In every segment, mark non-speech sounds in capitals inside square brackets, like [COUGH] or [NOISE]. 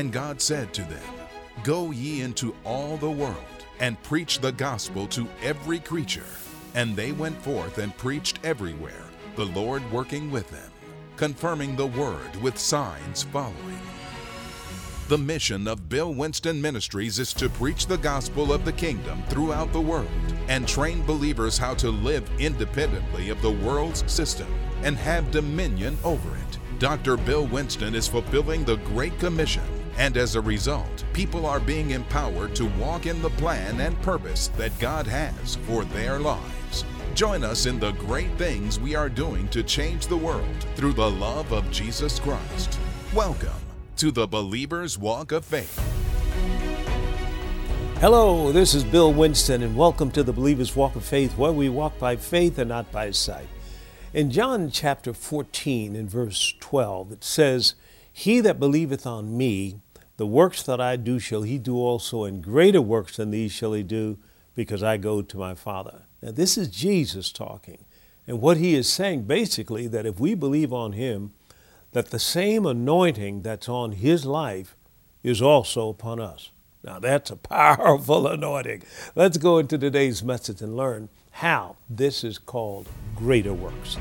And God said to them, Go ye into all the world, and preach the gospel to every creature. And they went forth and preached everywhere, the Lord working with them, confirming the word with signs following. The mission of Bill Winston Ministries is to preach the gospel of the kingdom throughout the world and train believers how to live independently of the world's system and have dominion over it. Dr. Bill Winston is fulfilling the Great Commission, and as a result, people are being empowered to walk in the plan and purpose that God has for their lives. Join us in the great things we are doing to change the world through the love of Jesus Christ. Welcome to the Believer's Walk of Faith. Hello, this is Bill Winston, and welcome to the Believer's Walk of Faith, where we walk by faith and not by sight. In John chapter 14, and verse 12, it says, He that believeth on me, the works that I do shall he do also, and greater works than these shall he do, because I go to my Father. Now, this is Jesus talking. And what he is saying basically that if we believe on him, that the same anointing that's on his life is also upon us. Now, that's a powerful anointing. Let's go into today's message and learn how this is called greater works.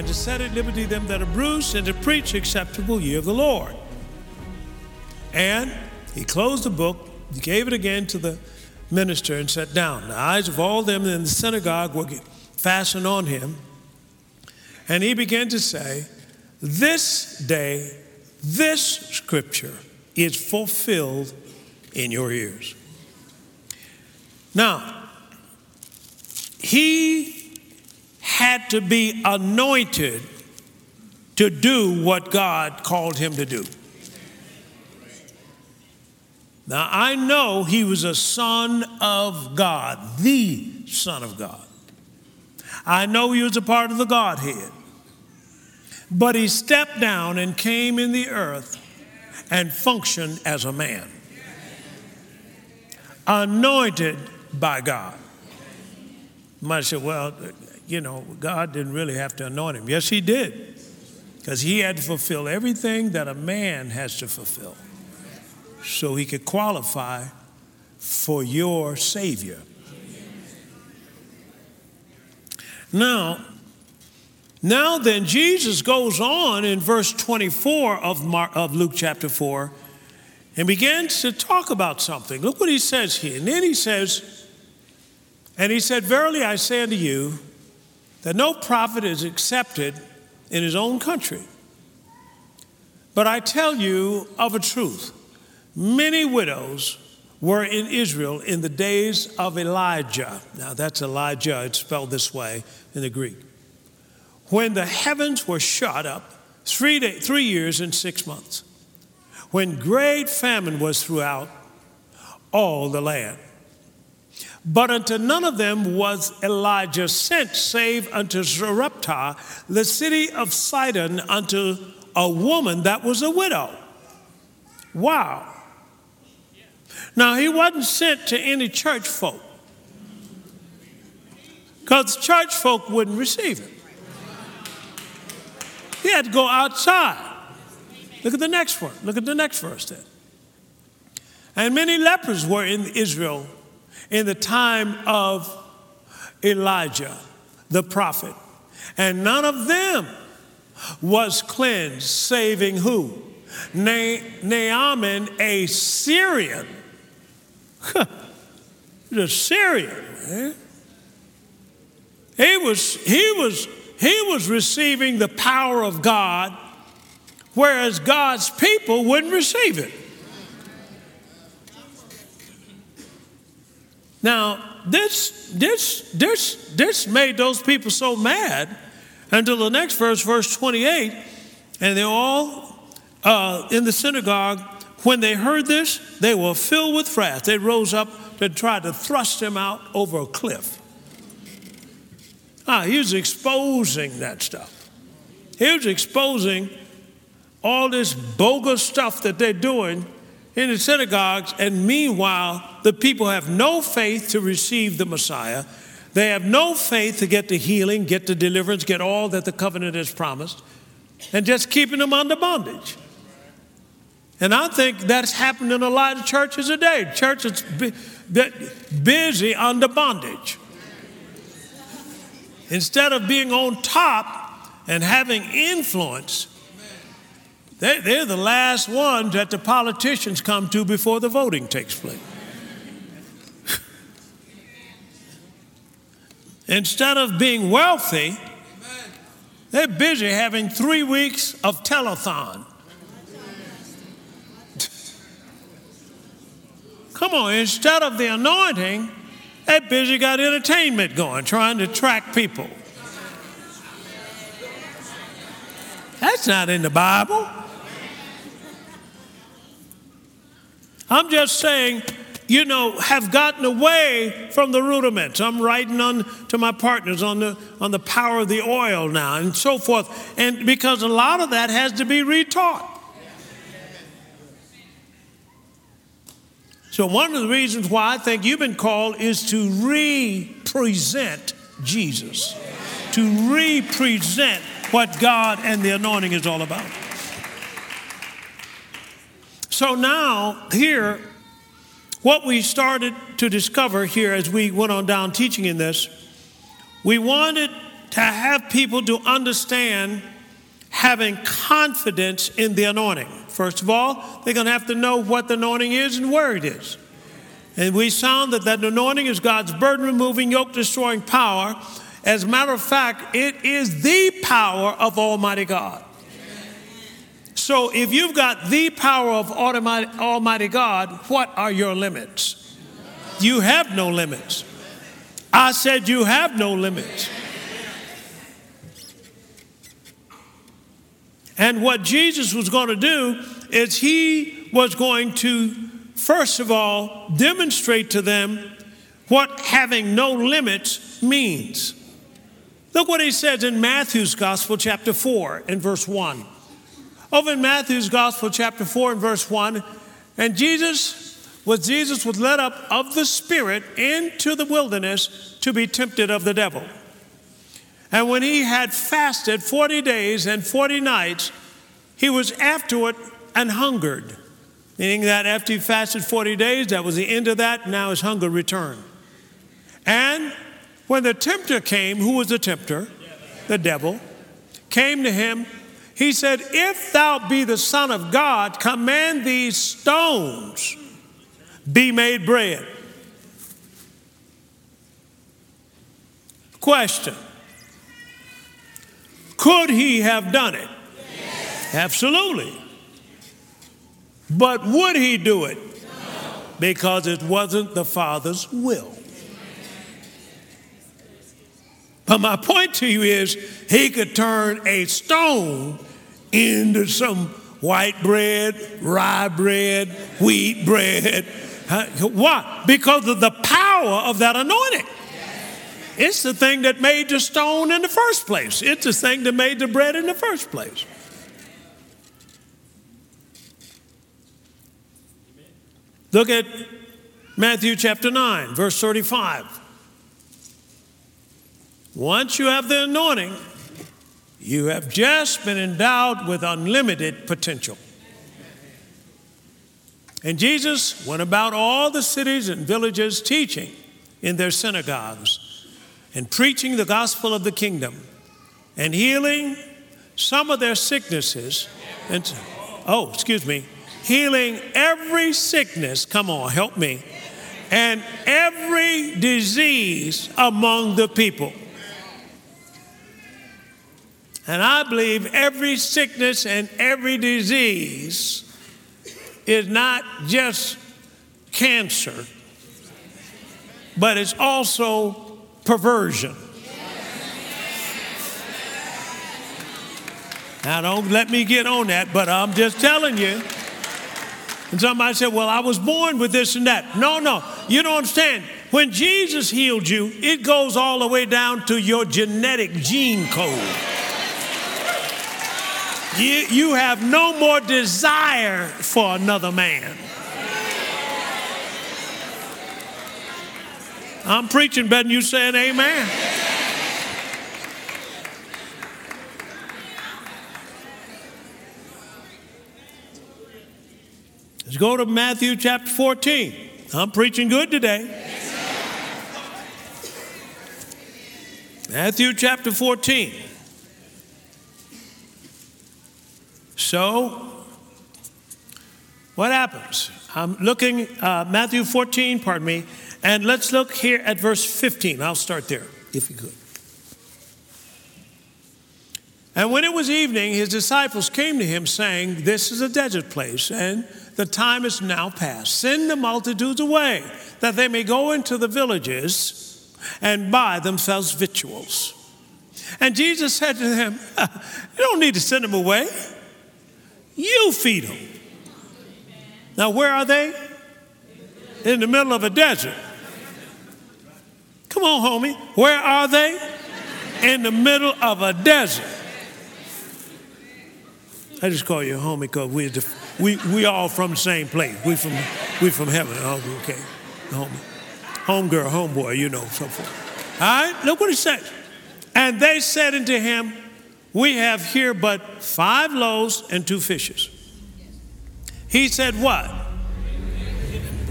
And to set at liberty them that are bruised, and to preach acceptable year of the Lord. And he closed the book, gave it again to the minister, and sat down. The eyes of all them in the synagogue were fastened on him. And he began to say, This day, this scripture is fulfilled in your ears. Now, he had to be anointed to do what God called him to do. Now, I know he was a son of God, the Son of God. I know he was a part of the Godhead. But he stepped down and came in the earth and functioned as a man, anointed by God. Might say, well, you know, God didn't really have to anoint him. Yes, he did, because he had to fulfill everything that a man has to fulfill so he could qualify for your Savior. Now, now then, Jesus goes on in verse 24 of, Mark, of Luke chapter 4 and begins to talk about something. Look what he says here. And then he says, And he said, Verily I say unto you, that no prophet is accepted in his own country. But I tell you of a truth many widows were in Israel in the days of Elijah. Now, that's Elijah, it's spelled this way in the Greek. When the heavens were shut up three, day, three years and six months, when great famine was throughout all the land. But unto none of them was Elijah sent, save unto Zarephath, the city of Sidon, unto a woman that was a widow. Wow. Now, he wasn't sent to any church folk because church folk wouldn't receive him. He had to go outside. Look at the next one. Look at the next verse then. And many lepers were in Israel in the time of Elijah, the prophet, and none of them was cleansed, saving who? Na- Naaman, a Syrian the Syrian, man. He was, he, was, he was receiving the power of God, whereas God's people wouldn't receive it. Now, this, this, this, this made those people so mad until the next verse, verse 28, and they all uh, in the synagogue when they heard this, they were filled with wrath. They rose up to try to thrust him out over a cliff. Ah, he was exposing that stuff. He was exposing all this bogus stuff that they're doing in the synagogues, and meanwhile, the people have no faith to receive the Messiah. They have no faith to get the healing, get the deliverance, get all that the covenant has promised. and just keeping them under bondage. And I think that's happened in a lot of churches today. Churches that busy under bondage. Instead of being on top and having influence, they're the last ones that the politicians come to before the voting takes place. [LAUGHS] Instead of being wealthy, they're busy having three weeks of telethon. [LAUGHS] Come on, instead of the anointing, they're busy got entertainment going, trying to attract people. That's not in the Bible. I'm just saying you know, have gotten away from the rudiments. I'm writing on to my partners on the on the power of the oil now and so forth. And because a lot of that has to be retaught. So one of the reasons why I think you've been called is to represent Jesus. To represent what God and the anointing is all about. So now, here, what we started to discover here as we went on down teaching in this, we wanted to have people to understand having confidence in the anointing. First of all, they're going to have to know what the anointing is and where it is. And we found that that anointing is God's burden removing, yoke destroying power. As a matter of fact, it is the power of Almighty God. So if you've got the power of Almighty God, what are your limits? You have no limits. I said you have no limits. And what Jesus was going to do is he was going to, first of all, demonstrate to them what having no limits means. Look what he says in Matthew's Gospel, chapter 4, and verse 1. Over in Matthew's Gospel, chapter 4 and verse 1, and Jesus was Jesus was led up of the Spirit into the wilderness to be tempted of the devil. And when he had fasted 40 days and 40 nights, he was afterward and hungered. Meaning that after he fasted 40 days, that was the end of that, now his hunger returned. And when the tempter came, who was the tempter? The devil, came to him he said, If thou be the Son of God, command these stones be made bread. Question Could he have done it? Yes. Absolutely. But would he do it? No. Because it wasn't the Father's will. But my point to you is, he could turn a stone into some white bread, rye bread, wheat bread. Why? Because of the power of that anointing. It's the thing that made the stone in the first place. It's the thing that made the bread in the first place. Look at Matthew chapter 9, verse 35. Once you have the anointing, you have just been endowed with unlimited potential. And Jesus went about all the cities and villages teaching in their synagogues and preaching the gospel of the kingdom and healing some of their sicknesses. And, oh, excuse me, healing every sickness, come on, help me, and every disease among the people. And I believe every sickness and every disease is not just cancer, but it's also perversion. Now, don't let me get on that, but I'm just telling you. And somebody said, Well, I was born with this and that. No, no, you don't understand. When Jesus healed you, it goes all the way down to your genetic gene code. You, you have no more desire for another man. I'm preaching better than you saying amen. Let's go to Matthew chapter 14. I'm preaching good today. Matthew chapter 14. So, what happens? I'm looking, uh, Matthew 14, pardon me, and let's look here at verse 15. I'll start there, if you could. And when it was evening, his disciples came to him, saying, This is a desert place, and the time is now past. Send the multitudes away, that they may go into the villages and buy themselves victuals. And Jesus said to them, [LAUGHS] You don't need to send them away, you feed them. Now, where are they? In the middle of a desert. Come on, homie. Where are they? In the middle of a desert. I just call you a homie because we, we, we all from the same place. We from, we from heaven. Oh, okay. Homie. Home girl, homeboy, you know, so forth. All right, look what he says. And they said unto him, We have here but five loaves and two fishes. He said, What?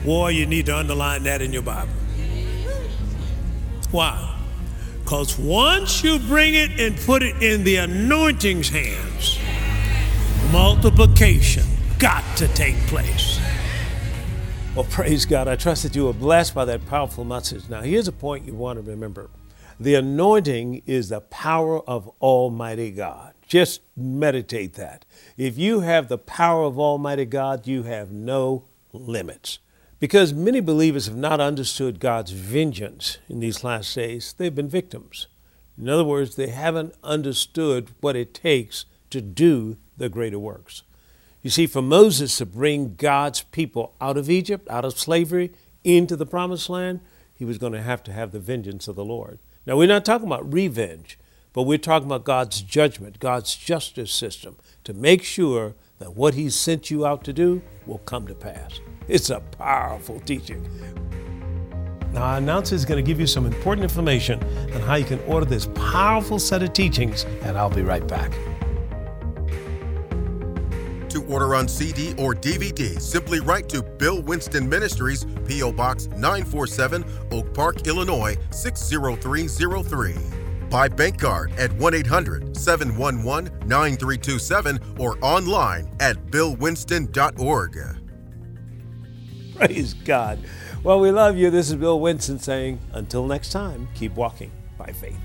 Boy, you need to underline that in your Bible. Why? Because once you bring it and put it in the anointing's hands, multiplication got to take place. Well, praise God. I trust that you were blessed by that powerful message. Now, here's a point you want to remember the anointing is the power of Almighty God. Just meditate that. If you have the power of Almighty God, you have no limits. Because many believers have not understood God's vengeance in these last days, they've been victims. In other words, they haven't understood what it takes to do the greater works. You see, for Moses to bring God's people out of Egypt, out of slavery, into the promised land, he was going to have to have the vengeance of the Lord. Now, we're not talking about revenge, but we're talking about God's judgment, God's justice system to make sure that what He sent you out to do will come to pass. It's a powerful teaching. Now, our announcer is going to give you some important information on how you can order this powerful set of teachings, and I'll be right back. Order on CD or DVD, simply write to Bill Winston Ministries, P.O. Box 947, Oak Park, Illinois 60303. By bank card at 1 800 711 9327 or online at billwinston.org. Praise God. Well, we love you. This is Bill Winston saying, until next time, keep walking by faith.